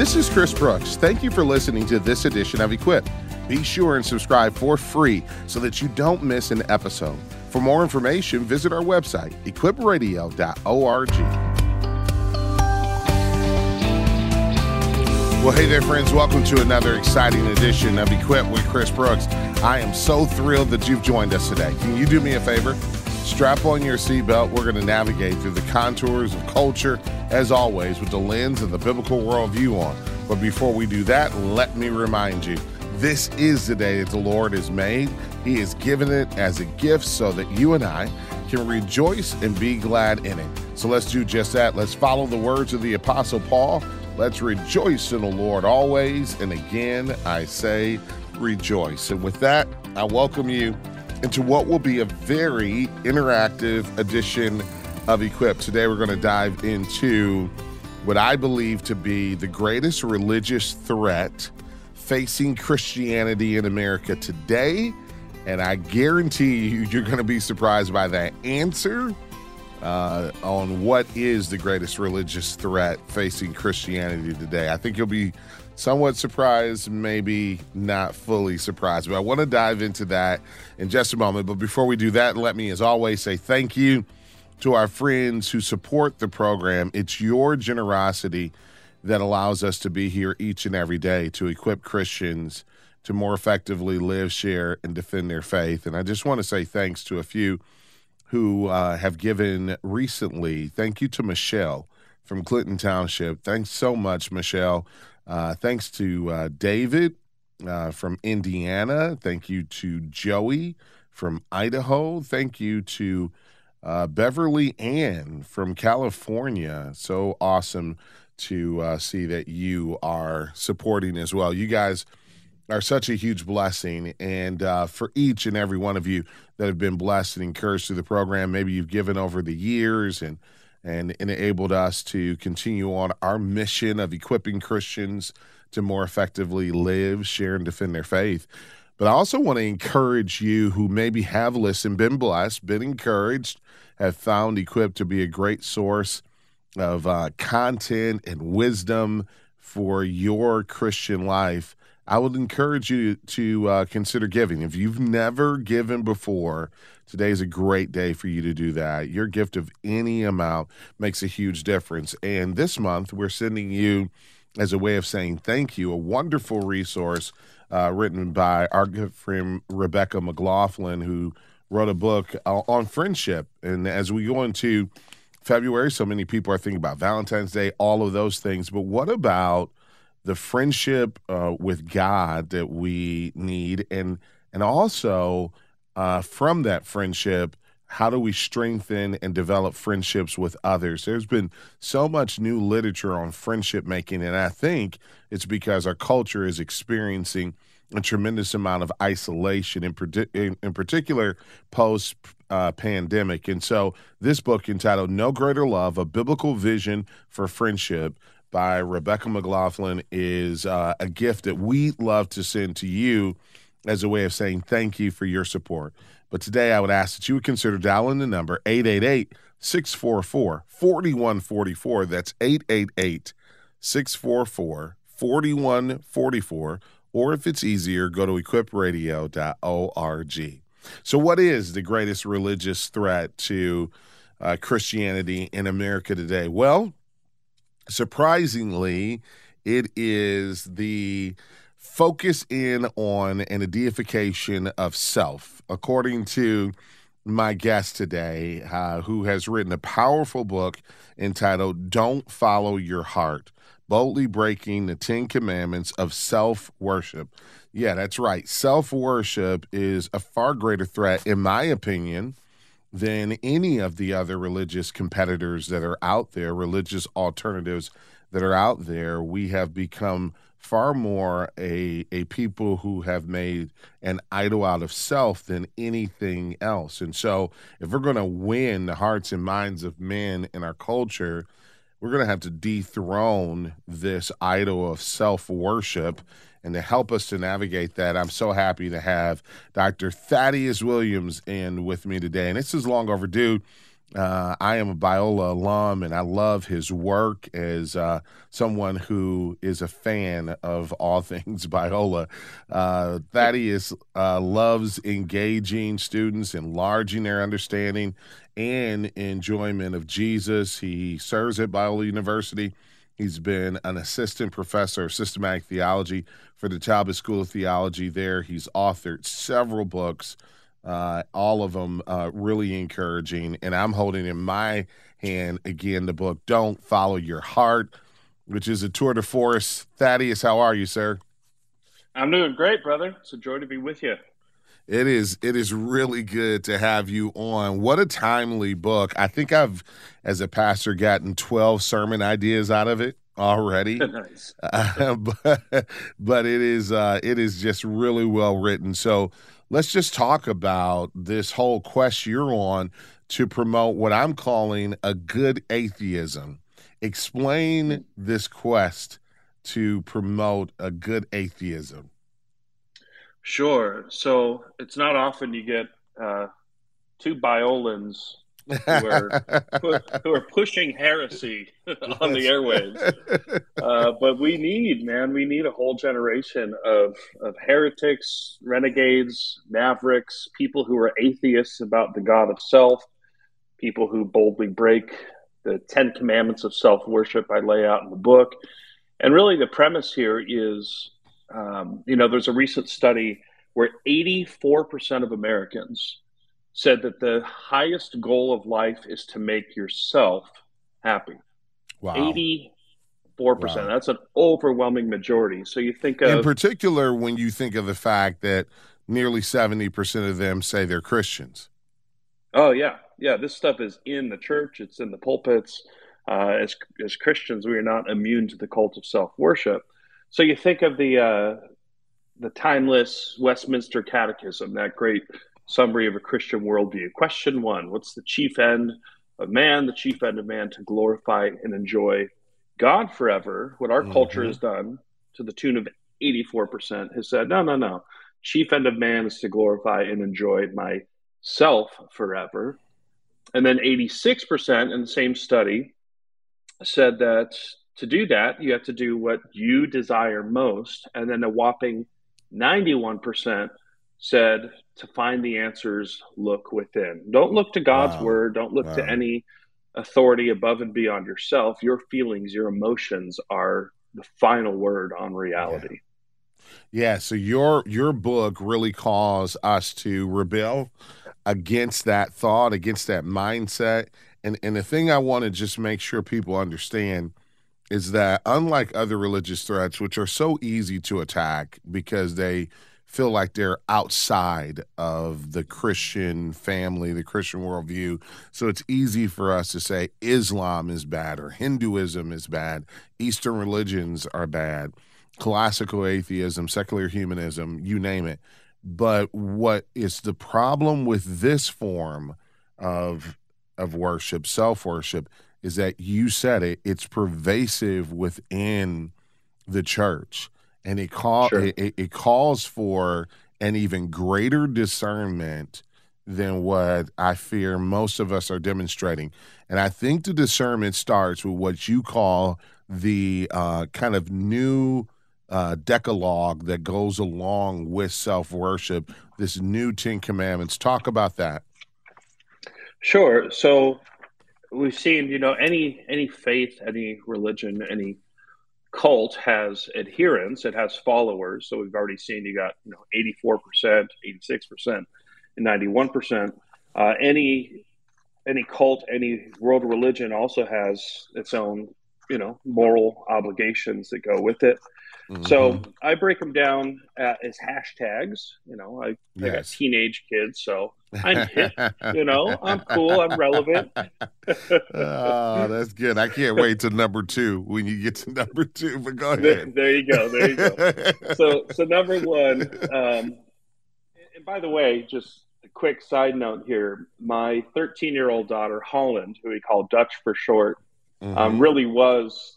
This is Chris Brooks. Thank you for listening to this edition of Equip. Be sure and subscribe for free so that you don't miss an episode. For more information, visit our website, equipradio.org. Well, hey there, friends. Welcome to another exciting edition of Equip with Chris Brooks. I am so thrilled that you've joined us today. Can you do me a favor? Strap on your seatbelt. We're going to navigate through the contours of culture, as always, with the lens of the biblical worldview on. But before we do that, let me remind you this is the day that the Lord has made. He has given it as a gift so that you and I can rejoice and be glad in it. So let's do just that. Let's follow the words of the Apostle Paul. Let's rejoice in the Lord always. And again, I say rejoice. And with that, I welcome you into what will be a very interactive edition of Equip. Today, we're going to dive into what I believe to be the greatest religious threat facing Christianity in America today. And I guarantee you, you're going to be surprised by that answer uh, on what is the greatest religious threat facing Christianity today. I think you'll be somewhat surprised, maybe not fully surprised. But I want to dive into that in just a moment. But before we do that, let me, as always, say thank you to our friends who support the program. It's your generosity that allows us to be here each and every day to equip Christians to more effectively live, share, and defend their faith. And I just want to say thanks to a few who uh, have given recently. Thank you to Michelle from Clinton Township. Thanks so much, Michelle. Uh, thanks to uh, David uh, from Indiana. Thank you to Joey from Idaho. Thank you to uh, Beverly Ann from California. So awesome to uh, see that you are supporting as well. You guys are such a huge blessing. And uh, for each and every one of you that have been blessed and encouraged through the program, maybe you've given over the years and and enabled us to continue on our mission of equipping Christians to more effectively live, share, and defend their faith. But I also want to encourage you who maybe have listened, been blessed, been encouraged, have found equipped to be a great source of uh, content and wisdom for your Christian life, I would encourage you to uh, consider giving. If you've never given before, today is a great day for you to do that. Your gift of any amount makes a huge difference. And this month, we're sending you, as a way of saying thank you, a wonderful resource uh, written by our good friend Rebecca McLaughlin, who wrote a book uh, on friendship. And as we go into February. So many people are thinking about Valentine's Day, all of those things. But what about the friendship uh, with God that we need, and and also uh, from that friendship, how do we strengthen and develop friendships with others? There's been so much new literature on friendship making, and I think it's because our culture is experiencing a tremendous amount of isolation, in, in, in particular post uh, pandemic. And so, this book entitled No Greater Love A Biblical Vision for Friendship by Rebecca McLaughlin is uh, a gift that we love to send to you as a way of saying thank you for your support. But today, I would ask that you would consider dialing the number 888 644 4144. That's 888 644 4144 or if it's easier, go to equipradio.org. So, what is the greatest religious threat to uh, Christianity in America today? Well, surprisingly, it is the focus in on and a of self, according to my guest today, uh, who has written a powerful book entitled Don't Follow Your Heart boldly breaking the Ten Commandments of self worship. Yeah, that's right. Self worship is a far greater threat, in my opinion, than any of the other religious competitors that are out there, religious alternatives that are out there. We have become far more a a people who have made an idol out of self than anything else. And so, if we're going to win the hearts and minds of men in our culture, we're going to have to dethrone this idol of self worship. And to help us to navigate that, I'm so happy to have Dr. Thaddeus Williams in with me today. And this is long overdue. Uh, I am a Biola alum, and I love his work as uh, someone who is a fan of all things Biola. Uh, Thaddeus uh, loves engaging students, enlarging their understanding and enjoyment of Jesus. He serves at Biola University. He's been an assistant professor of systematic theology for the Talbot School of Theology there. He's authored several books uh, all of them uh, really encouraging. And I'm holding in my hand again the book "Don't Follow Your Heart," which is a tour de force. Thaddeus, how are you, sir? I'm doing great, brother. It's a joy to be with you. It is. It is really good to have you on. What a timely book! I think I've, as a pastor, gotten 12 sermon ideas out of it already. nice. Uh, but, but it is. Uh, it is just really well written. So let's just talk about this whole quest you're on to promote what I'm calling a good atheism. Explain this quest to promote a good atheism. Sure. So it's not often you get uh, two Biolans who are, who are pushing heresy on the airwaves. Uh, but we need, man, we need a whole generation of, of heretics, renegades, mavericks, people who are atheists about the God of self, people who boldly break the Ten Commandments of self worship I lay out in the book. And really, the premise here is um, you know, there's a recent study where 84% of Americans said that the highest goal of life is to make yourself happy. Wow. 84%. Wow. That's an overwhelming majority. So you think of. In particular, when you think of the fact that nearly 70% of them say they're Christians. Oh, yeah. Yeah. This stuff is in the church, it's in the pulpits. Uh, as, as Christians, we are not immune to the cult of self worship. So you think of the uh, the timeless Westminster Catechism, that great summary of a Christian worldview. Question one What's the chief end of man? The chief end of man to glorify and enjoy God forever. What our mm-hmm. culture has done to the tune of 84% has said, no, no, no. Chief end of man is to glorify and enjoy myself forever. And then 86% in the same study said that to do that, you have to do what you desire most. And then a whopping 91% said to find the answers, look within. Don't look to God's wow. word. Don't look wow. to any authority above and beyond yourself. Your feelings, your emotions are the final word on reality. Yeah. yeah so your your book really calls us to rebel against that thought, against that mindset. And and the thing I want to just make sure people understand is that unlike other religious threats, which are so easy to attack because they feel like they're outside of the Christian family, the Christian worldview. So it's easy for us to say Islam is bad or Hinduism is bad, Eastern religions are bad, classical atheism, secular humanism, you name it. But what is the problem with this form of of worship, self worship, is that you said it, it's pervasive within the church and it call sure. it, it calls for an even greater discernment than what I fear most of us are demonstrating. And I think the discernment starts with what you call the uh, kind of new uh, decalogue that goes along with self worship, this new Ten Commandments. Talk about that. Sure. So we've seen, you know, any any faith, any religion, any cult has adherents, it has followers. So we've already seen you got you know 84%, 86%, and 91%. Uh, any any cult, any world religion also has its own you know moral obligations that go with it. Mm-hmm. So I break them down uh, as hashtags. You know, I, yes. I got teenage kids, so I'm hip. you know, I'm cool. I'm relevant. oh, that's good. I can't wait to number two when you get to number two. But go ahead. There, there you go. There you go. so, so number one. Um, and by the way, just a quick side note here: my 13 year old daughter Holland, who we call Dutch for short, um, mm-hmm. um, really was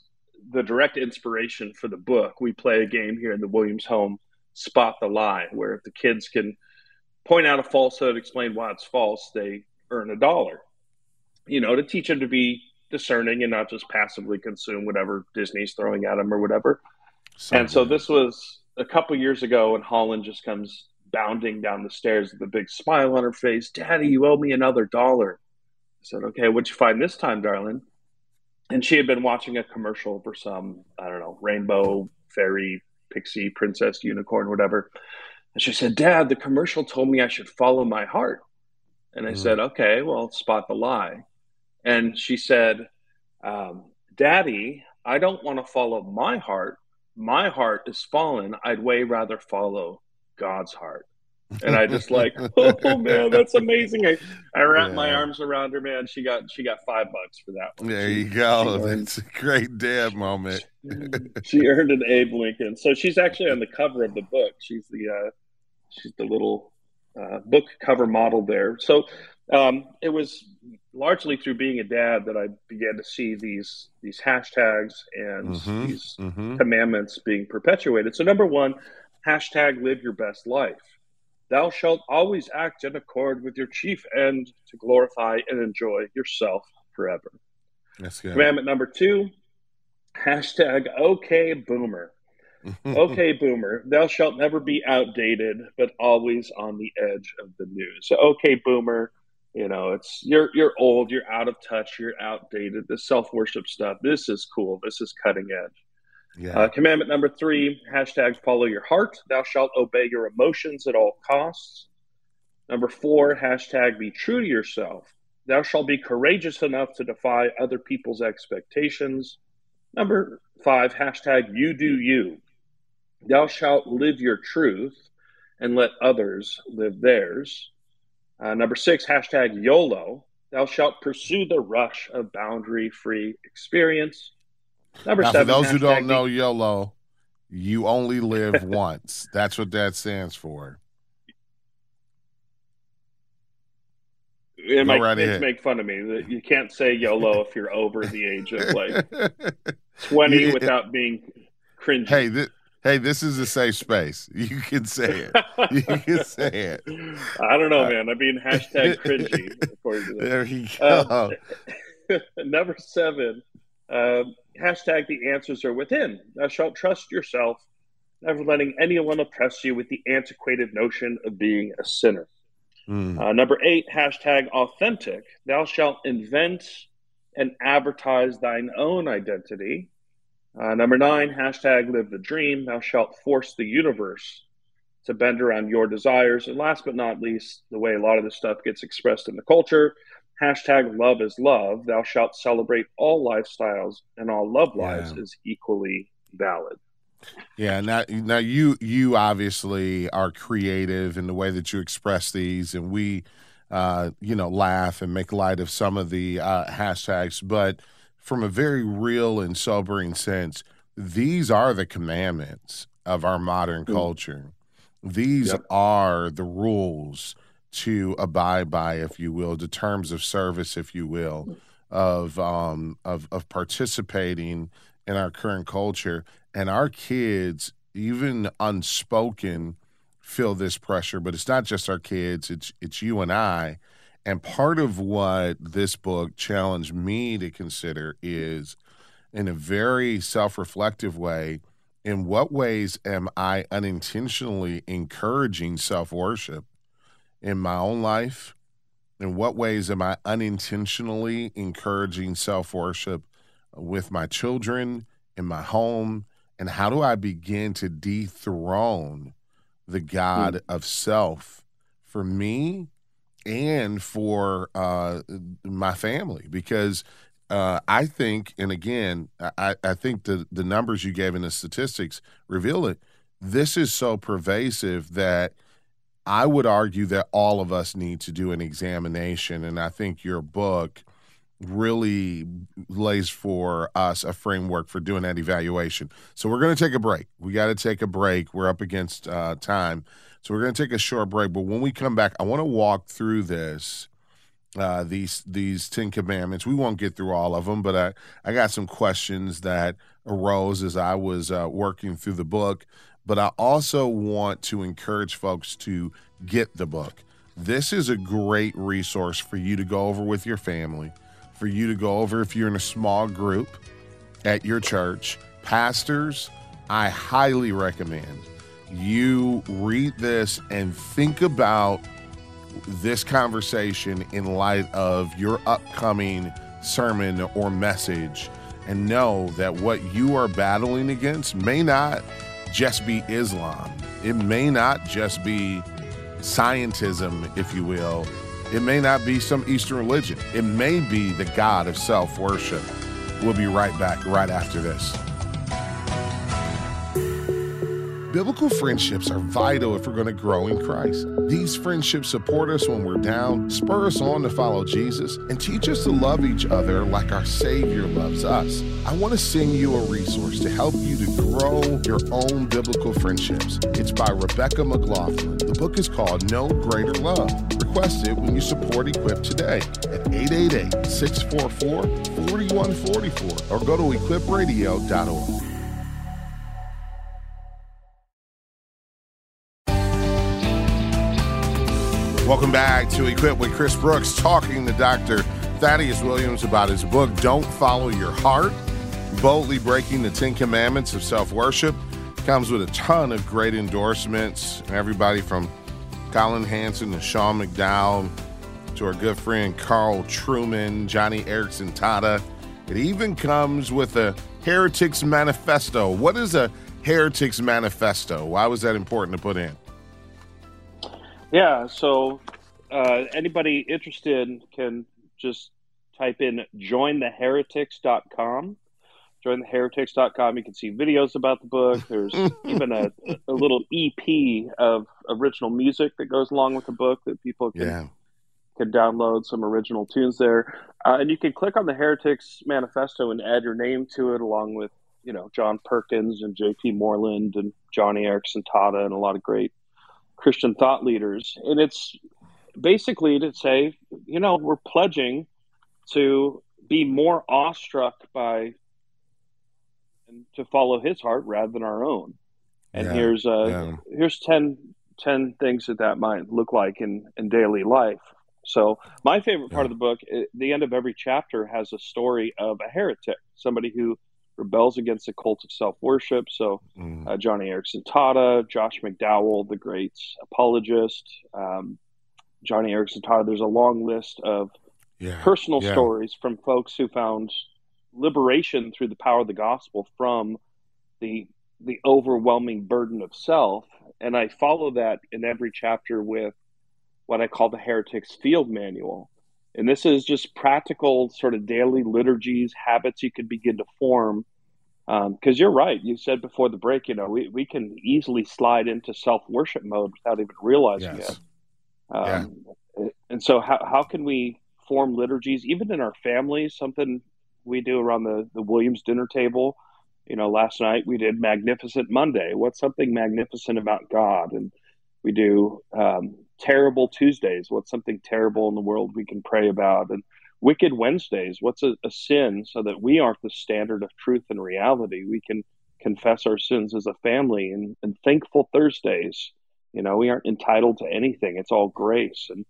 the direct inspiration for the book. We play a game here in the Williams home, Spot the Lie, where if the kids can point out a falsehood, explain why it's false, they earn a dollar. you know, to teach them to be discerning and not just passively consume whatever Disney's throwing at them or whatever. So and good. so this was a couple years ago, and Holland just comes bounding down the stairs with a big smile on her face. Daddy, you owe me another dollar. I said, Okay, what'd you find this time, darling? And she had been watching a commercial for some, I don't know, rainbow, fairy, pixie, princess, unicorn, whatever. And she said, Dad, the commercial told me I should follow my heart. And I mm. said, Okay, well, spot the lie. And she said, um, Daddy, I don't want to follow my heart. My heart is fallen. I'd way rather follow God's heart. And I just like, oh man, that's amazing. I, I wrapped yeah. my arms around her, man. She got she got five bucks for that one. There she, you go. That's a great dad moment. she earned an Abe Lincoln. So she's actually on the cover of the book. She's the uh, she's the little uh, book cover model there. So um, it was largely through being a dad that I began to see these these hashtags and mm-hmm, these mm-hmm. commandments being perpetuated. So number one, hashtag live your best life. Thou shalt always act in accord with your chief end to glorify and enjoy yourself forever. That's good. Commandment number two, hashtag okay boomer. okay, boomer, thou shalt never be outdated, but always on the edge of the news. So, okay, boomer, you know, it's you're you're old, you're out of touch, you're outdated. The self worship stuff, this is cool. This is cutting edge. Yeah. Uh, commandment number three, hashtag follow your heart. Thou shalt obey your emotions at all costs. Number four, hashtag be true to yourself. Thou shalt be courageous enough to defy other people's expectations. Number five, hashtag you do you. Thou shalt live your truth and let others live theirs. Uh, number six, hashtag YOLO. Thou shalt pursue the rush of boundary free experience. Number now, seven. For those who don't know YOLO, you only live once. That's what that stands for. It might right make fun of me you can't say YOLO if you're over the age of like 20 yeah. without being cringy. Hey, th- hey, this is a safe space. You can say it. You can say it. I don't know, uh, man. I mean, hashtag cringy. There you go. Um, number seven. Um, hashtag the answers are within. Thou shalt trust yourself, never letting anyone oppress you with the antiquated notion of being a sinner. Mm. Uh, number eight, hashtag authentic. Thou shalt invent and advertise thine own identity. Uh, number nine, hashtag live the dream. Thou shalt force the universe to bend around your desires. And last but not least, the way a lot of this stuff gets expressed in the culture, hashtag love is love. Thou shalt celebrate all lifestyles and all love lives yeah. is equally valid. Yeah, now now you you obviously are creative in the way that you express these, and we, uh, you know, laugh and make light of some of the uh, hashtags, but from a very real and sobering sense, these are the commandments of our modern mm. culture. These yep. are the rules to abide by, if you will, the terms of service, if you will, of um, of of participating in our current culture, and our kids, even unspoken, feel this pressure. But it's not just our kids; it's it's you and I. And part of what this book challenged me to consider is, in a very self-reflective way, in what ways am I unintentionally encouraging self-worship? in my own life? In what ways am I unintentionally encouraging self worship with my children, in my home? And how do I begin to dethrone the God mm. of self for me and for uh, my family? Because uh, I think, and again, I, I think the, the numbers you gave in the statistics reveal it. This is so pervasive that I would argue that all of us need to do an examination. And I think your book really lays for us a framework for doing that evaluation. So we're going to take a break. We got to take a break. We're up against uh, time. So we're going to take a short break. But when we come back, I want to walk through this. Uh, these these Ten Commandments. We won't get through all of them, but I, I got some questions that arose as I was uh, working through the book but I also want to encourage folks to get the book. This is a great resource for you to go over with your family for you to go over if you're in a small group at your church. Pastors, I highly recommend you read this and think about this conversation in light of your upcoming sermon or message and know that what you are battling against may not just be Islam. It may not just be scientism, if you will. It may not be some Eastern religion. It may be the God of self worship. We'll be right back right after this. Biblical friendships are vital if we're going to grow in Christ. These friendships support us when we're down, spur us on to follow Jesus, and teach us to love each other like our Savior loves us. I want to send you a resource to help you to grow your own biblical friendships. It's by Rebecca McLaughlin. The book is called No Greater Love. Request it when you support Equip today at 888 644 4144 or go to equipradio.org. Welcome back to Equip with Chris Brooks, talking to Dr. Thaddeus Williams about his book, Don't Follow Your Heart Boldly Breaking the Ten Commandments of Self Worship. Comes with a ton of great endorsements, everybody from Collin Hansen to Sean McDowell to our good friend Carl Trueman, Joni Eareckson Tada. It even comes with a Heretics Manifesto. What is a Heretics Manifesto? Why was that important to put in? Yeah, so uh, anybody interested can just type in jointheheretics.com. Jointheheretics.com. You can see videos about the book. There's even a, a little EP of original music that goes along with the book that people can yeah. can download some original tunes there. Uh, and you can click on the Heretics Manifesto and add your name to it, along with you know John Perkins and J.P. Moreland and Joni Eareckson Tada and a lot of great Christian thought leaders. And it's basically to say, you know, we're pledging to be more awestruck by and to follow his heart rather than our own. And yeah, here's uh yeah. here's 10, 10 things that that might look like in, in daily life. So my favorite part yeah. of the book, the end of every chapter has a story of a heretic, somebody who rebels against the cult of self worship. So, mm. uh, Joni Eareckson Tada, Josh McDowell, the great apologist, um, Joni Eareckson Tada. There's a long list of yeah. personal yeah. stories from folks who found liberation through the power of the gospel from the the overwhelming burden of self. And I follow that in every chapter with what I call the Heretics Field Manual. And this is just practical, sort of daily liturgies, habits you can begin to form. Because um, you're right, you said before the break, you know, we, we can easily slide into self worship mode without even realizing yes. it. Um, yeah. And so, how, how can we form liturgies, even in our families? Something we do around the, the Williams dinner table. You know, last night we did Magnificent Monday. What's something magnificent about God? And we do um, terrible Tuesdays. What's something terrible in the world we can pray about? And wicked Wednesdays. What's a, a sin so that we aren't the standard of truth and reality? We can confess our sins as a family and, and thankful Thursdays. You know, we aren't entitled to anything. It's all grace. And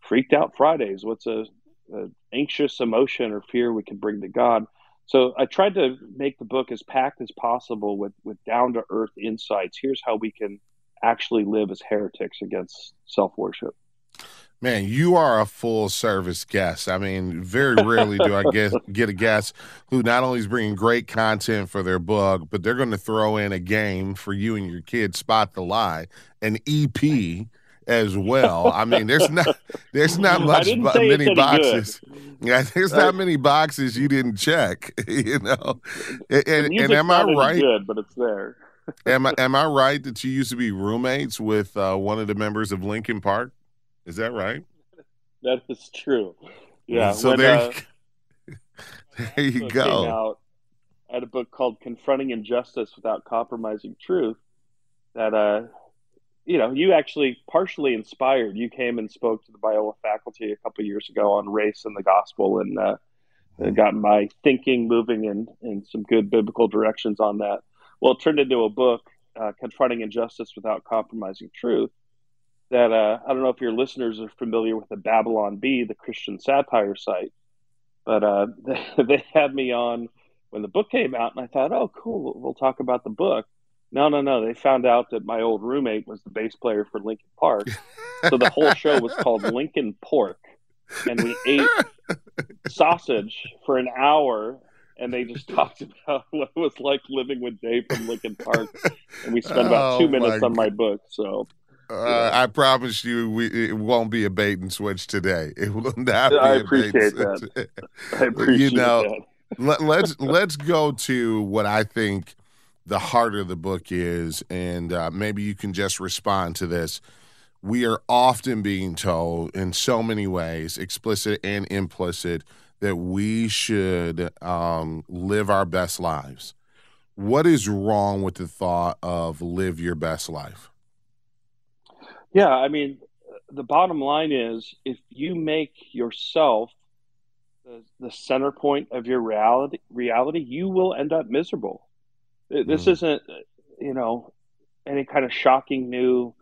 freaked out Fridays. What's a, a anxious emotion or fear we can bring to God? So I tried to make the book as packed as possible with with down to earth insights. Here's how we can actually live as heretics against self worship. Man, you are a full service guest. I mean, very rarely do I get get a guest who not only is bringing great content for their book, but they're going to throw in a game for you and your kids spot the lie, an EP as well. I mean, there's not there's not much many boxes. Good. Yeah, there's right. not many boxes you didn't check. You know, and, and, and am I right? Good, but it's there am I am I right that you used to be roommates with uh, one of the members of Linkin Park? Is that right? That is true. Yeah. So when, there, uh, there you go. Out, I had a book called "Confronting Injustice Without Compromising Truth." That uh, you know, you actually partially inspired. You came and spoke to the Biola faculty a couple years ago on race and the gospel, and uh, got my thinking moving in in some good biblical directions on that. Well, it turned into a book, uh, Confronting Injustice Without Compromising Truth. That uh, I don't know if your listeners are familiar with the Babylon Bee, the Christian satire site, But uh, they, they had me on when the book came out, and I thought, oh, cool, we'll talk about the book. No, no, no. They found out that my old roommate was the bass player for Linkin Park. so the whole show was called Lincoln Pork. And we ate sausage for an hour and they just talked about what it was like living with Dave from Linkin Park. And we spent about oh, two minutes my on my book. So uh, I promise you, we, it won't be a bait and switch today. It will not. I appreciate that. I appreciate you know, that. let, let's let's go to what I think the heart of the book is, and uh, maybe you can just respond to this. We are often being told in so many ways, explicit and implicit, that we should um, live our best lives. What is wrong with the thought of live your best life? Yeah, I mean, the bottom line is if you make yourself the, the center point of your reality, reality, you will end up miserable. This mm. isn't, you know, any kind of shocking new,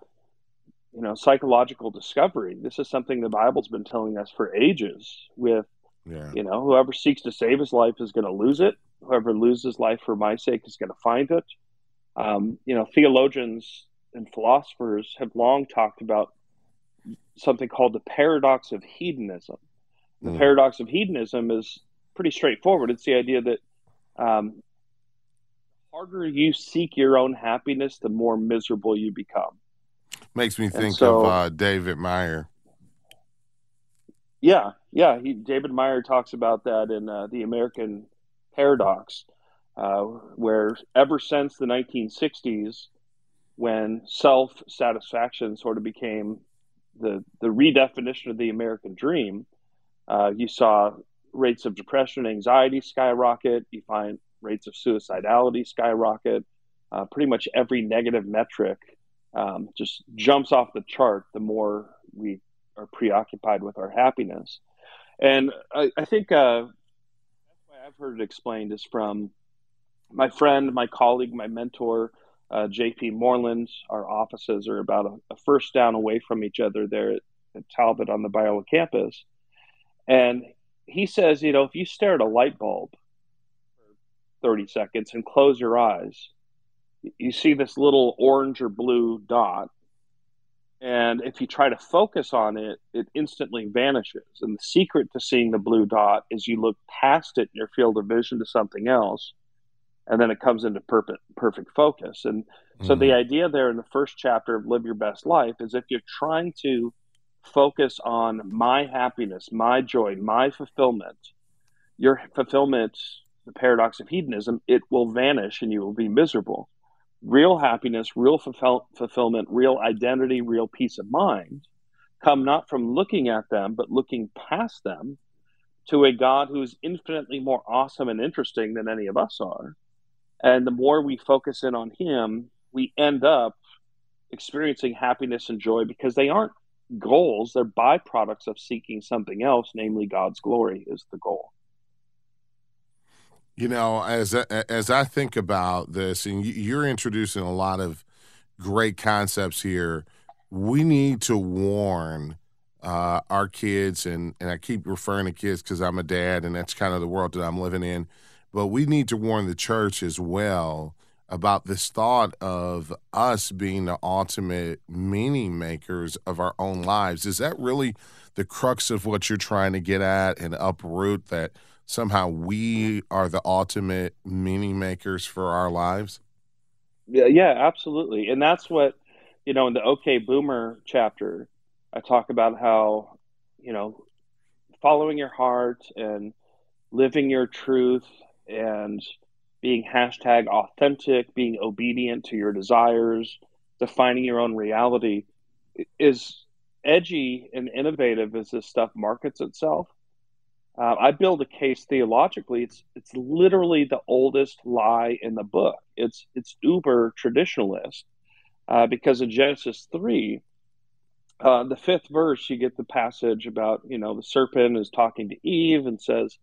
you know, psychological discovery. This is something the Bible's been telling us for ages. With, yeah. you know, whoever seeks to save his life is going to lose it. Whoever loses life for my sake is going to find it. Um, you know, theologians and philosophers have long talked about something called the paradox of hedonism. The mm. paradox of hedonism is pretty straightforward. It's the idea that um, harder you seek your own happiness, the more miserable you become. Makes me think so, of uh, David Meyer. Yeah, yeah. He, David Meyer talks about that in uh, the American Paradox, uh, where ever since the 1960s, when self satisfaction sort of became the the redefinition of the American dream, uh, you saw rates of depression, anxiety skyrocket. You find rates of suicidality skyrocket. Uh, pretty much every negative metric um, just jumps off the chart the more we preoccupied with our happiness. And I, I think uh, that's why I've heard it explained is from my friend, my colleague, my mentor, uh, JP Moreland. Our offices are about a, a, first down away from each other there at, at Talbot on the Biola campus. And he says, you know, if you stare at a light bulb for 30 seconds and close your eyes, you see this little orange or blue dot. And if you try to focus on it, it instantly vanishes. And the secret to seeing the blue dot is you look past it in your field of vision to something else, and then it comes into perfect, perfect focus. And so mm-hmm. the idea there in the first chapter of Live Your Best Life is if you're trying to focus on my happiness, my joy, my fulfillment, your fulfillment the paradox of hedonism, it will vanish and you will be miserable. Real happiness, real fulfill- fulfillment, real identity, real peace of mind come not from looking at them, but looking past them to a God who is infinitely more awesome and interesting than any of us are. And the more we focus in on Him, we end up experiencing happiness and joy because they aren't goals, they're byproducts of seeking something else, namely God's glory is the goal. You know, as as I think about this, and you're introducing a lot of great concepts here. We need to warn uh, our kids, and and I keep referring to kids because I'm a dad, and that's kind of the world that I'm living in. But we need to warn the church as well about this thought of us being the ultimate meaning makers of our own lives. Is that really the crux of what you're trying to get at and uproot that? Somehow we are the ultimate meaning makers for our lives? Yeah, yeah, absolutely. And that's what, you know, in the OK Boomer chapter, I talk about how, you know, following your heart and living your truth and being hashtag authentic, being obedient to your desires, defining your own reality is edgy and innovative as this stuff markets itself uh, I build a case theologically. It's it's literally the oldest lie in the book. It's it's uber traditionalist uh, because in Genesis three, uh, the fifth verse, you get the passage about you know the serpent is talking to Eve and says,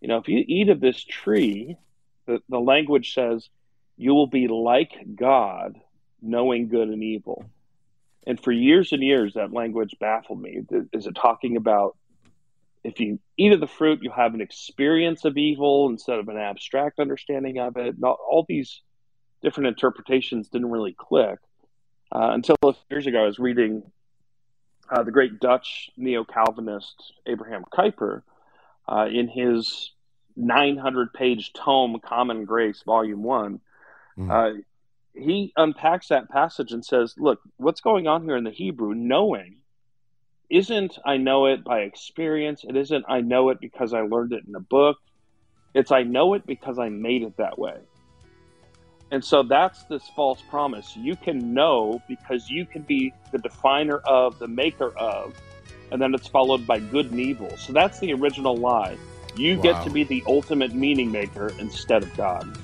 you know, if you eat of this tree, the, the language says you will be like God, knowing good and evil. And for years and years, that language baffled me. Is it talking about if you eat of the fruit, you have an experience of evil instead of an abstract understanding of it. All these different interpretations didn't really click uh, until a few years ago. I was reading uh, the great Dutch neo Calvinist Abraham Kuyper uh, in his 900 page tome, Common Grace, Volume 1. Mm. he unpacks that passage and says, Look, what's going on here in the Hebrew, knowing isn't I know it by experience. It isn't I know it because I learned it in a book. It's I know it because I made it that way. And so that's this false promise. You can know because you can be the definer of, the maker of, and then it's followed by good and evil. So that's the original lie. You wow. get to be the ultimate meaning maker instead of God.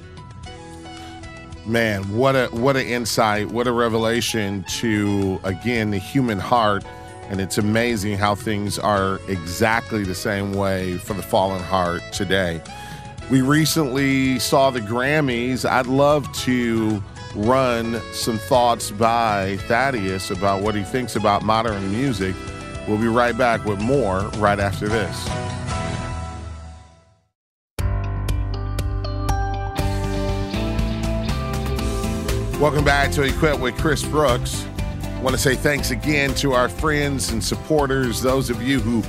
Man, what a what an insight, what a revelation to again the human heart and it's amazing how things are exactly the same way for the fallen heart today. We recently saw the Grammys. I'd love to run some thoughts by Thaddeus about what he thinks about modern music. We'll be right back with more right after this. Welcome back to Equip with Chris Brooks. Want to say thanks again to our friends and supporters, those of you who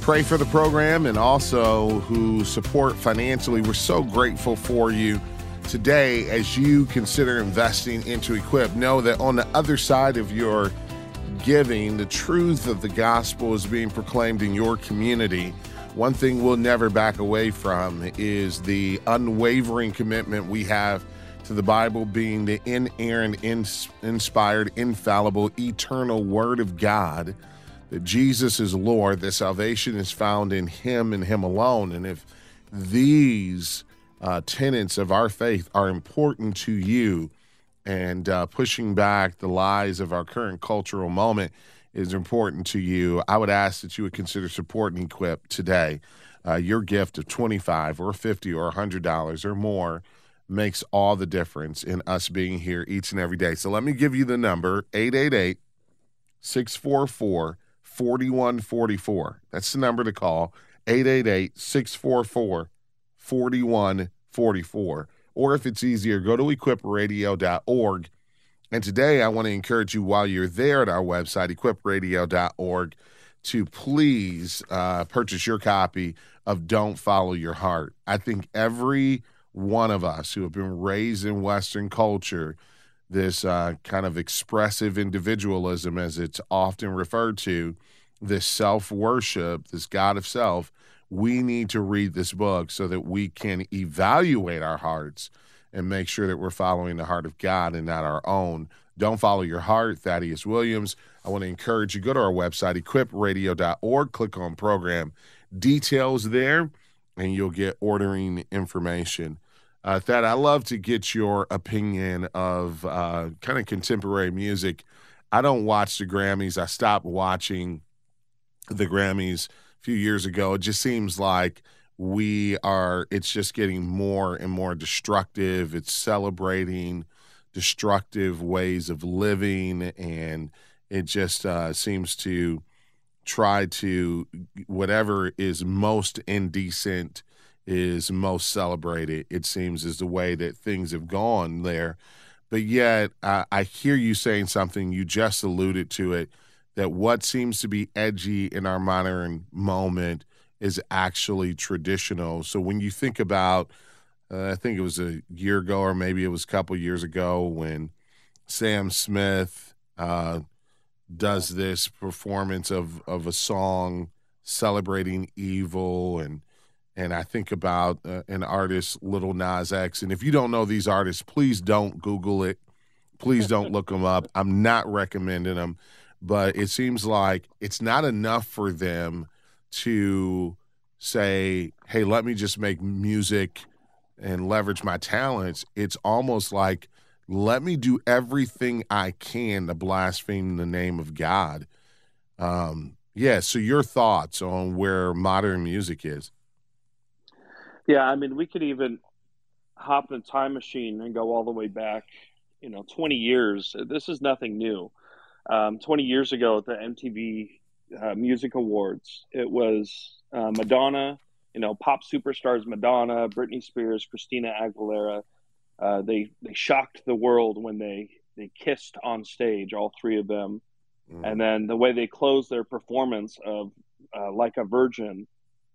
pray for the program and also who support financially. We're so grateful for you today as you consider investing into Equip. Know that on the other side of your giving, the truth of the gospel is being proclaimed in your community. One thing we'll never back away from is the unwavering commitment we have to the Bible being the inerrant, inspired, infallible, eternal Word of God, that Jesus is Lord, that salvation is found in Him and Him alone. And if these uh, tenets of our faith are important to you and uh, pushing back the lies of our current cultural moment is important to you, I would ask that you would consider supporting Equip today. Uh, your gift of 25 or 50 or $100 or more makes all the difference in us being here each and every day. So let me give you the number 888 644 4144. That's the number to call 888 644 4144. Or if it's easier, go to equipradio.org. And today I want to encourage you while you're there at our website, equipradio.org, to please uh, purchase your copy of Don't Follow Your Heart. I think every one of us who have been raised in Western culture, this uh, kind of expressive individualism, as it's often referred to, this self worship, this God of self, we need to read this book so that we can evaluate our hearts and make sure that we're following the heart of God and not our own. Don't follow your heart, Thaddeus Williams. I want to encourage you go to our website equipradio.org, click on program details there, and you'll get ordering information. Uh, Thad, I love to get your opinion of uh, kind of contemporary music. I don't watch the Grammys. I stopped watching the Grammys a few years ago. It just seems like we are, it's just getting more and more destructive. It's celebrating destructive ways of living, and it just uh, seems to try to, whatever is most indecent is most celebrated, it seems, is the way that things have gone there. But yet, uh, I hear you saying something, you just alluded to it, that what seems to be edgy in our modern moment is actually traditional. So when you think about, uh, I think it was a year ago or maybe it was a couple years ago when Sam Smith uh, does this performance of, of a song celebrating evil and and I think about uh, an artist, Lil Nas X. And if you don't know these artists, please don't Google it. Please don't look them up. I'm not recommending them, but it seems like it's not enough for them to say, hey, let me just make music and leverage my talents. It's almost like, let me do everything I can to blaspheme the name of God. Um, yeah, so your thoughts on where modern music is? Yeah, I mean, we could even hop in a time machine and go all the way back, you know, 20 years. This is nothing new. Um, 20 years ago at the MTV uh, music awards. It was uh, Madonna, you know, pop superstars Madonna, Britney Spears, Christina Aguilera. Uh, they they shocked the world when they they kissed on stage, all three of them, mm. and then the way they closed their performance of uh, "Like a Virgin."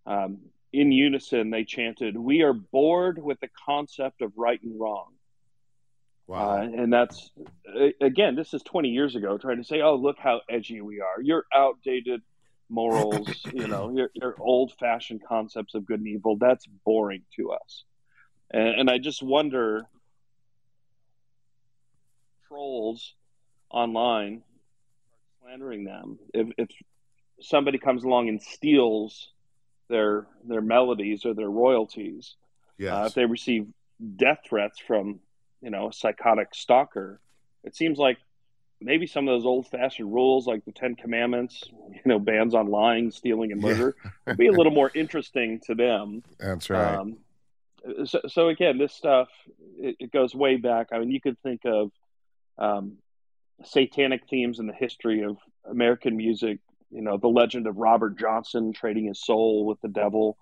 Um, in unison, they chanted, "We are bored with the concept of right and wrong." Wow. Uh, and that's again, this is 20 years ago, trying to say, "Oh, look how edgy we are." Your outdated morals, you know, your, your old-fashioned concepts of good and evil. That's boring to us, and, and I just wonder, trolls online slandering them. If, if somebody comes along and steals their their melodies or their royalties, yes. Uh, if they receive death threats from you know a psychotic stalker, it seems like maybe some of those old fashioned rules like the Ten Commandments, you know, bans on lying, stealing, and murder yeah. would be a little more interesting to them. That's right. Um, so, so, again, this stuff it, it, goes way back. I mean, you could think of um, satanic themes in the history of American music you know the legend of Robert Johnson trading his soul with the devil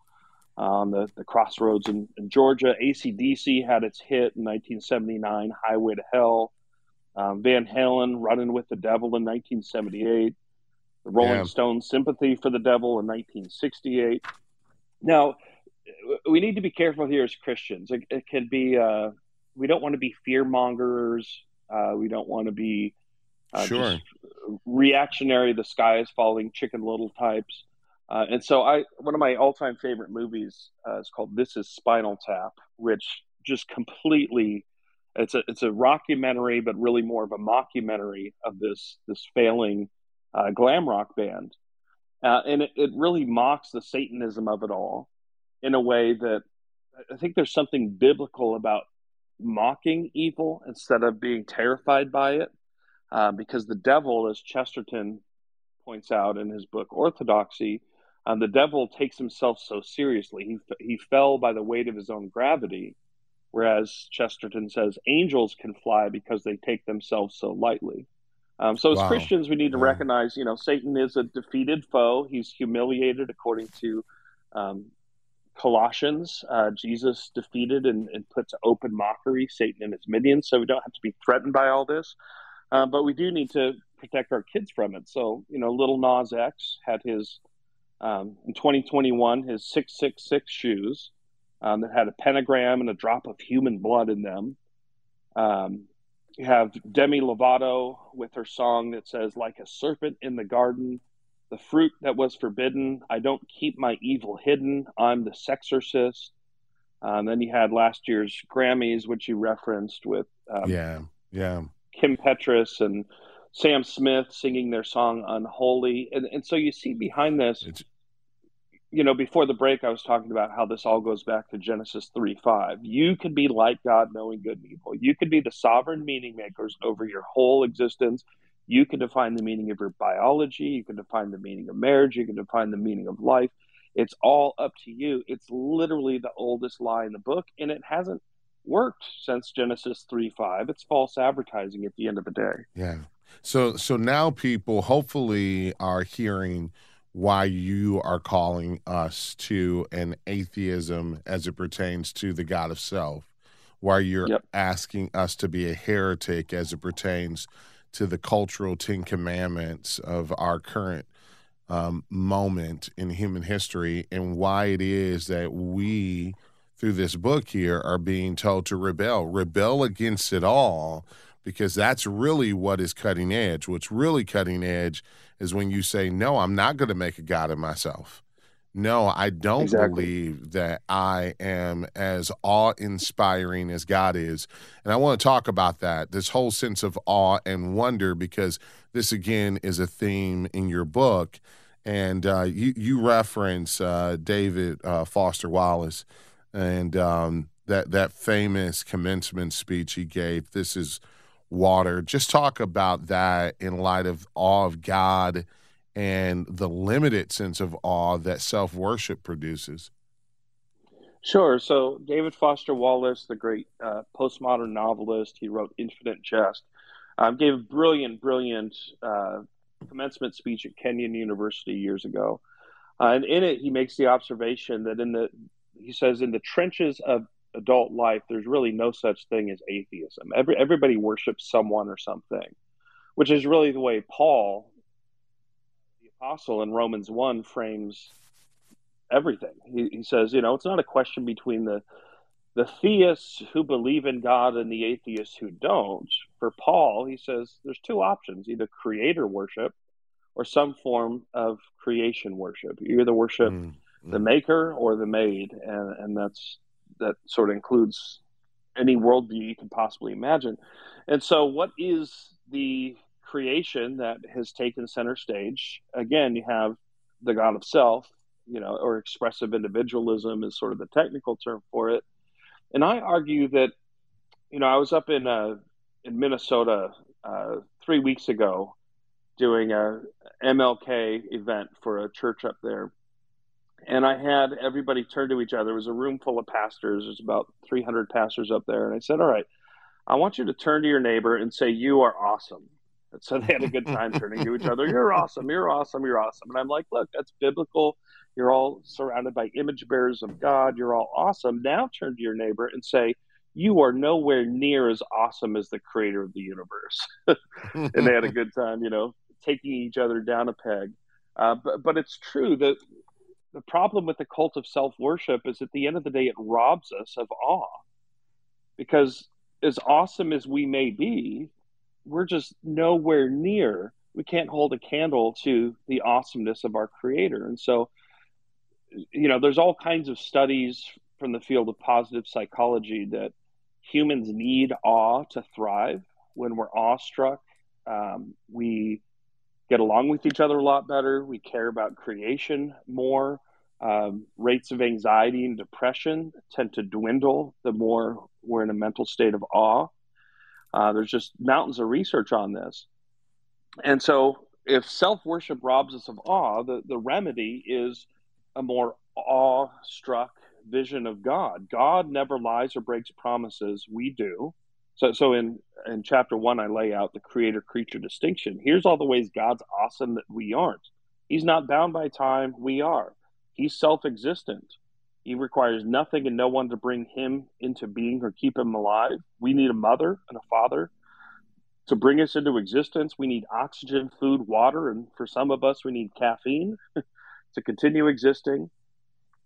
on the, the crossroads in, in Georgia. ACDC had its hit in 1979, Highway to Hell. Um, Van Halen, Running with the Devil in 1978. The Rolling. Stones, Sympathy for the Devil in 1968. Now, we need to be careful here as Christians. It, it can be, uh, we don't want to be fear mongers. Uh, we don't want to be uh, sure. reactionary, the sky is falling, Chicken Little types. Uh, and so, I one of my all-time favorite movies uh, is called "This Is Spinal Tap," which just completely it's a it's a rockumentary, but really more of a mockumentary of this this failing uh, glam rock band, uh, and it, it really mocks the Satanism of it all in a way that I think there's something biblical about mocking evil instead of being terrified by it. Uh, because the devil, as Chesterton points out in his book Orthodoxy, um, the devil takes himself so seriously. He, he fell by the weight of his own gravity, whereas Chesterton says angels can fly because they take themselves so lightly. Um, so as wow. Christians, we need to wow. recognize, you know, Satan is a defeated foe. He's humiliated according to um, Colossians. Uh, Jesus defeated and, and put to open mockery Satan and his minions. So we don't have to be threatened by all this. Uh, but we do need to protect our kids from it. So, you know, Lil Nas X had his, um, in 2021, his 666 shoes um, that had a pentagram and a drop of human blood in them. Um, you have Demi Lovato with her song that says, like a serpent in the garden, the fruit that was forbidden. I don't keep my evil hidden. I'm the sexorcist. Um, then you had last year's Grammys, which you referenced with. Um, yeah, yeah. Kim Petras and Sam Smith singing their song Unholy. And, and so you see behind this, it's... you know, before the break, I was talking about how this all goes back to Genesis 3 5. You could be like God, knowing good and evil. You could be the sovereign meaning makers over your whole existence. You can define the meaning of your biology. You can define the meaning of marriage. You can define the meaning of life. It's all up to you. It's literally the oldest lie in the book, and it hasn't worked since Genesis 3 5. It's false advertising at the end of the day. Yeah. So so now people hopefully are hearing why you are calling us to an atheism as it pertains to the God of self, why you're yep. asking us to be a heretic as it pertains to the cultural Ten Commandments of our current um, moment in human history, and why it is that we through this book here are being told to rebel, rebel against it all, because that's really what is cutting edge. What's really cutting edge is when you say, No, I'm not going to make a God of myself. No, I don't exactly. believe that I am as awe inspiring as God is. And I want to talk about that this whole sense of awe and wonder, because this again is a theme in your book. And uh, you, you reference uh, David uh, Foster Wallace and um, that that famous commencement speech he gave. This is water. Just talk about that in light of awe of God and the limited sense of awe that self worship produces. Sure. So David Foster Wallace, the great uh, postmodern novelist, he wrote Infinite Jest. Um, gave a brilliant, brilliant uh, commencement speech at Kenyon University years ago. Uh, and in it, he makes the observation that in the, he says, in the trenches of adult life, there's really no such thing as atheism. Every, everybody worships someone or something, which is really the way Paul, apostle in Romans 1, frames everything. He, he says, you know, it's not a question between the the theists who believe in God and the atheists who don't. For Paul, he says there's two options: either creator worship or some form of creation worship. You either worship mm, the maker or the made, and and that's that sort of includes any worldview you can possibly imagine. And so, what is the creation that has taken center stage? Again, you have the God of self, you know, or expressive individualism is sort of the technical term for it. And I argue that, you know, I was up in uh, in Minnesota uh, three weeks ago doing a MLK event for a church up there, and I had everybody turn to each other. It was a room full of pastors. There's about 300 pastors up there, and I said, "All right, I want you to turn to your neighbor and say you are awesome." And so they had a good time turning to each other. You're awesome. You're awesome. You're awesome. And I'm like, look, that's biblical. You're all surrounded by image bearers of God. You're all awesome. Now turn to your neighbor and say, you are nowhere near as awesome as the creator of the universe. and they had a good time, you know, taking each other down a peg. Uh, but, but it's true that the problem with the cult of self worship is at the end of the day, it robs us of awe. Because as awesome as we may be, we're just nowhere near, we can't hold a candle to the awesomeness of our creator. And so, you know, there's all kinds of studies from the field of positive psychology that humans need awe to thrive. When we're awestruck, um, we get along with each other a lot better. We care about creation more. Um, rates of anxiety and depression tend to dwindle the more we're in a mental state of awe. Uh, there's just mountains of research on this. And so, if self worship robs us of awe, the, the remedy is a more awe-struck vision of God. God never lies or breaks promises. We do. So, so in in chapter one, I lay out the creator creature distinction. Here's all the ways God's awesome that we aren't. He's not bound by time. We are. He's self existent. He requires nothing and no one to bring him into being or keep him alive. We need a mother and a father to bring us into existence. We need oxygen, food, water, and for some of us, we need caffeine to continue existing.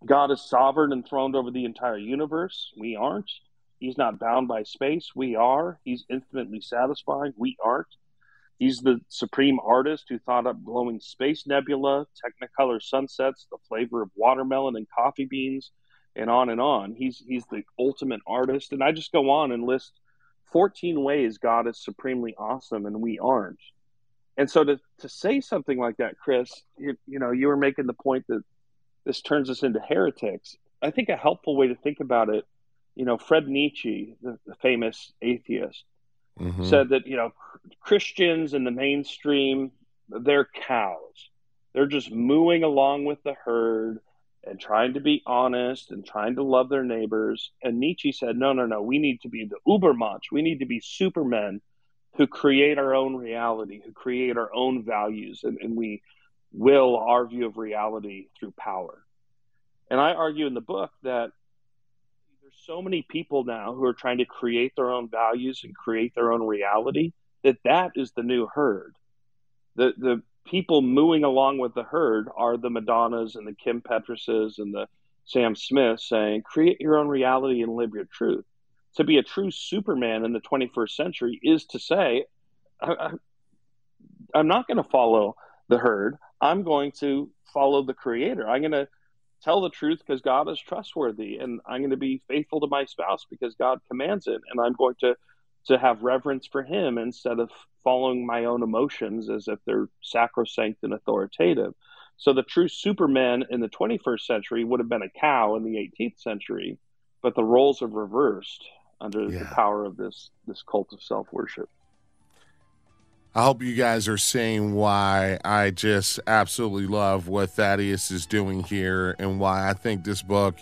God is sovereign and throned over the entire universe. We aren't. He's not bound by space. We are. He's infinitely satisfying. We aren't. He's the supreme artist who thought up glowing space nebula, technicolor sunsets, the flavor of watermelon and coffee beans, and on and on. He's he's the ultimate artist. And I just go on and list 14 ways God is supremely awesome and we aren't. And so to, to say something like that, Chris, you, you know, you were making the point that this turns us into heretics. I think a helpful way to think about it, you know, Fred Nietzsche, the, the famous atheist, mm-hmm. said that you know Christians in the mainstream they're cows. They're just mooing along with the herd and trying to be honest and trying to love their neighbors. And Nietzsche said, no, no, no, we need to be the Ubermensch. We need to be supermen who create our own reality, who create our own values, and, and we will our view of reality through power. And I argue in the book that there's so many people now who are trying to create their own values and create their own reality that that is the new herd. The the people mooing along with the herd are the Madonnas and the Kim Petrases and the Sam Smiths saying, create your own reality and live your truth. To be a true Superman in the 21st century is to say, I, am not going to follow the herd. I'm going to follow the creator. I'm going to tell the truth because God is trustworthy, and I'm going to be faithful to my spouse because God commands it, and I'm going to to have reverence for Him instead of following my own emotions as if they're sacrosanct and authoritative. So the true Superman in the 21st century would have been a cow in the 18th century, but the roles have reversed under yeah. the power of this this cult of self worship. I hope you guys are seeing why I just absolutely love what Thaddeus is doing here and why I think this book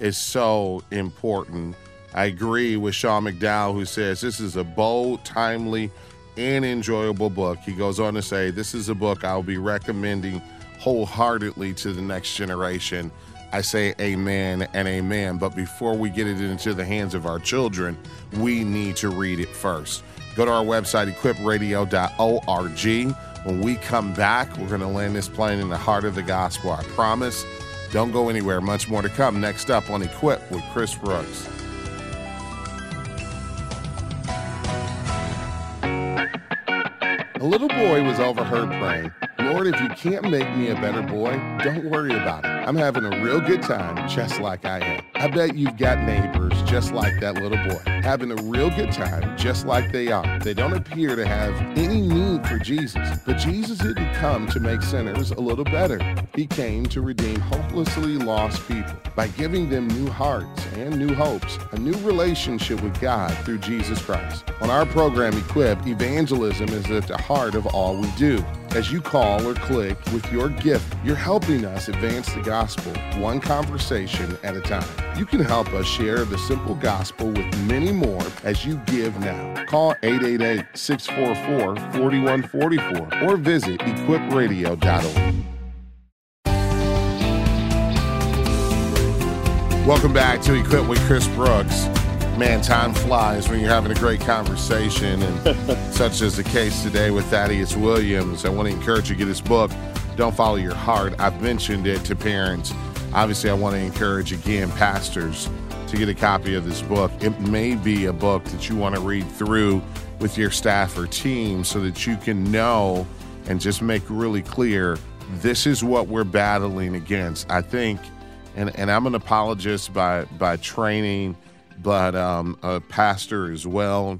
is so important. I agree with Sean McDowell, who says this is a bold, timely, and enjoyable book. He goes on to say, This is a book I'll be recommending wholeheartedly to the next generation. I say amen and amen. But before we get it into the hands of our children, we need to read it first. Go to our website, equipradio.org. When we come back, we're going to land this plane in the heart of the gospel. I promise. Don't go anywhere. Much more to come next up on Equip with Chris Brooks. A little boy was overheard praying, Lord, if you can't make me a better boy, don't worry about it. I'm having a real good time just like I am. I bet you've got neighbors just like that little boy, having a real good time just like they are. They don't appear to have any need for Jesus, but Jesus didn't come to make sinners a little better. He came to redeem hopelessly lost people by giving them new hearts and new hopes, a new relationship with God through Jesus Christ. On our program, Equip, evangelism is at the heart of all we do. As you call or click with your gift, you're helping us advance the gospel one conversation at a time. You can help us share the simple gospel with many more as you give now. Call 888 644 4144 or visit equipradio.org. Welcome back to Equip with Chris Brooks. Man, time flies when you're having a great conversation, and such as the case today with Thaddeus Williams. I want to encourage you to get his book, Don't Follow Your Heart. I've mentioned it to parents. Obviously, I want to encourage again pastors to get a copy of this book. It may be a book that you want to read through with your staff or team so that you can know and just make really clear this is what we're battling against. I think, and, and I'm an apologist by, by training but um, a pastor as well.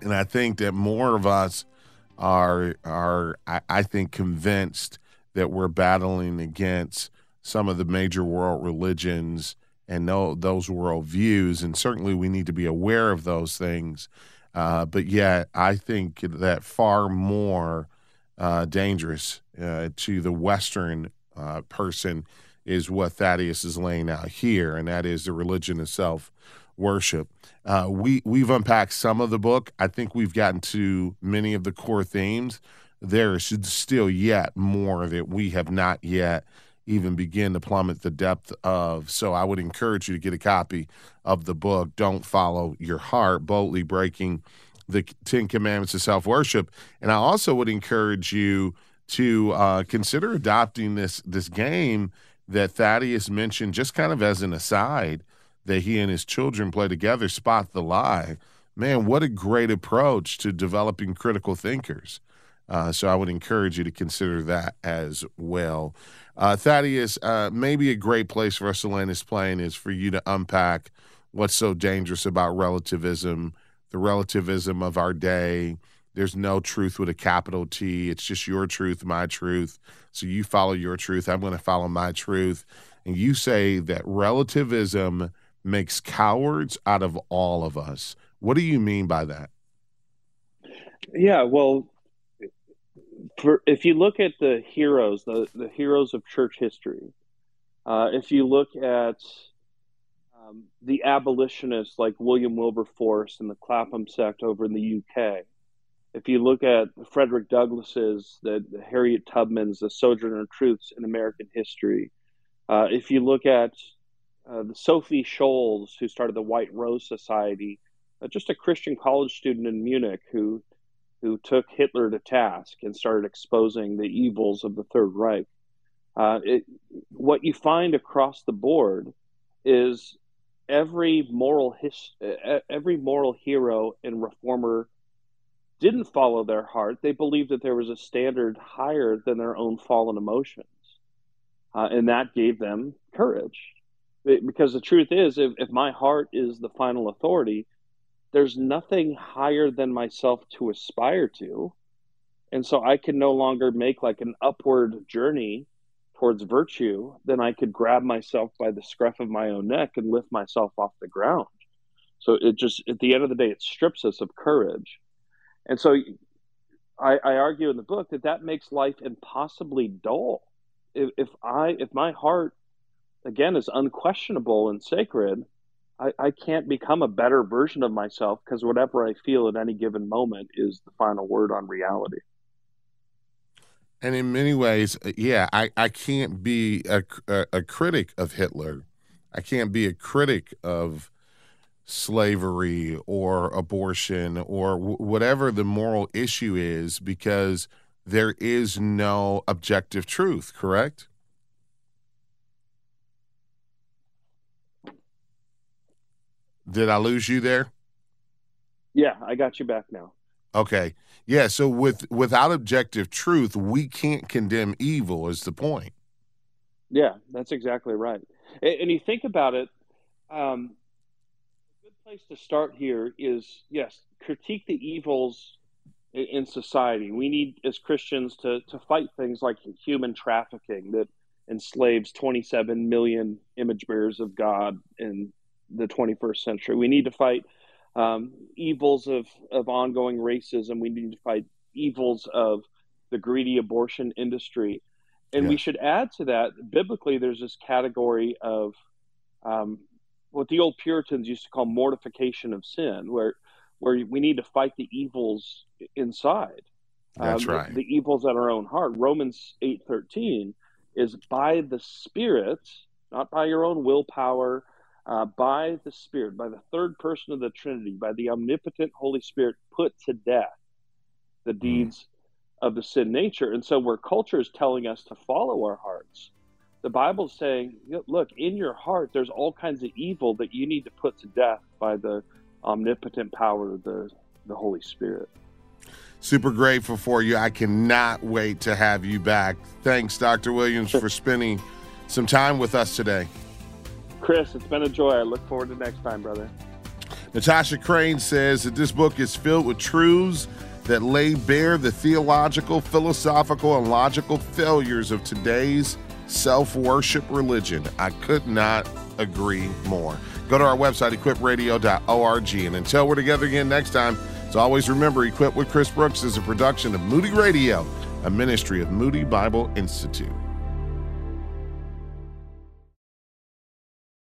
And I think that more of us are are I, I think convinced that we're battling against some of the major world religions and know those world views, and certainly we need to be aware of those things. Uh, but yet, I think that far more uh, dangerous uh, to the Western uh, person is what Thaddeus is laying out here, and that is the religion of self worship. Uh, we we've unpacked some of the book. I think we've gotten to many of the core themes. There is still yet more that we have not yet even begin to plummet the depth of. So I would encourage you to get a copy of the book. Don't follow your heart, boldly breaking the Ten Commandments of self worship. And I also would encourage you to uh, consider adopting this this game that Thaddeus mentioned, just kind of as an aside, that he and his children play together, Spot the Lie. Man, what a great approach to developing critical thinkers. Uh, so I would encourage you to consider that as well. Uh, Thaddeus, uh, maybe a great place for us to land this plane is for you to unpack what's so dangerous about relativism, the relativism of our day. There's no truth with a capital T. It's just your truth, my truth. So you follow your truth. I'm going to follow my truth. And you say that relativism makes cowards out of all of us. What do you mean by that? Yeah, well, for if you look at the heroes, the, the heroes of church history, uh, if you look at um, the abolitionists like William Wilberforce and the Clapham sect over in the UK, if you look at Frederick Douglass's, the, the Harriet Tubman's, the Sojourner Truths in American history, uh, if you look at uh, the Sophie Scholl, who started the White Rose Society, uh, just a Christian college student in Munich who who took Hitler to task and started exposing the evils of the Third Reich. Uh, it, what you find across the board is every moral his, every moral hero and reformer didn't follow their heart. They believed that there was a standard higher than their own fallen emotions, uh, and that gave them courage because the truth is if, if my heart is the final authority there's nothing higher than myself to aspire to. And so i can no longer make like an upward journey towards virtue then i could grab myself by the scruff of my own neck and lift myself off the ground. So it just at the end of the day it strips us of courage. And so i, I argue in the book that that makes life impossibly dull. If, if i if my heart again is unquestionable and sacred, I, I can't become a better version of myself because whatever I feel at any given moment is the final word on reality. And in many ways, uh, yeah, I, I can't be a, a, a critic of Hitler. I can't be a critic of slavery or abortion or w- whatever the moral issue is because there is no objective truth, correct? Did I lose you there? Yeah, I got you back now. Okay. Yeah, so with without objective truth, we can't condemn evil is the point. Yeah, that's exactly right. And, and you think about it, um, a good place to start here is yes, critique the evils in, in society. We need as Christians to to fight things like human trafficking that enslaves 27 million image bearers of God in the 21st century. We need to fight um, evils of, of ongoing racism. We need to fight evils of the greedy abortion industry. And we should add to that, biblically, there's this category of um, what the old Puritans used to call mortification of sin, where where we need to fight the evils inside. That's um, right. The, the, evils at our own heart. Romans eight thirteen is by the Spirit, not by your own willpower, uh, by the Spirit, by the third person of the Trinity, by the omnipotent Holy Spirit, put to death the hmm. deeds mm. of the sin nature. And so, where culture is telling us to follow our hearts, the Bible's saying, look, in your heart, there's all kinds of evil that you need to put to death by the omnipotent power of the, the Holy Spirit. Super grateful for you. I cannot wait to have you back. Thanks, Dr. Williams, for spending some time with us today. Chris, it's been a joy. I look forward to next time, brother. Natasha Crain says that this book is filled with truths that lay bare the theological, philosophical, and logical failures of today's self worship religion. I could not agree more. Go to our website, equipradio.org. And until we're together again next time, as always, remember Equip with Chris Brooks is a production of Moody Radio, a ministry of Moody Bible Institute.